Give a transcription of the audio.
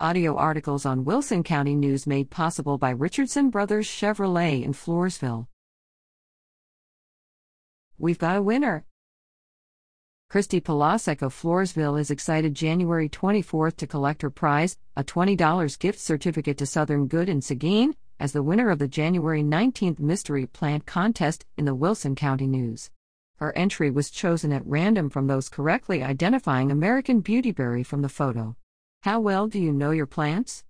Audio articles on Wilson County News made possible by Richardson Brothers Chevrolet in Floresville. We've got a winner. Christy Polasek of Floresville is excited January 24th to collect her prize, a $20 gift certificate to Southern Good in Seguin, as the winner of the January 19th Mystery Plant Contest in the Wilson County News. Her entry was chosen at random from those correctly identifying American Beautyberry from the photo. How well do you know your plants?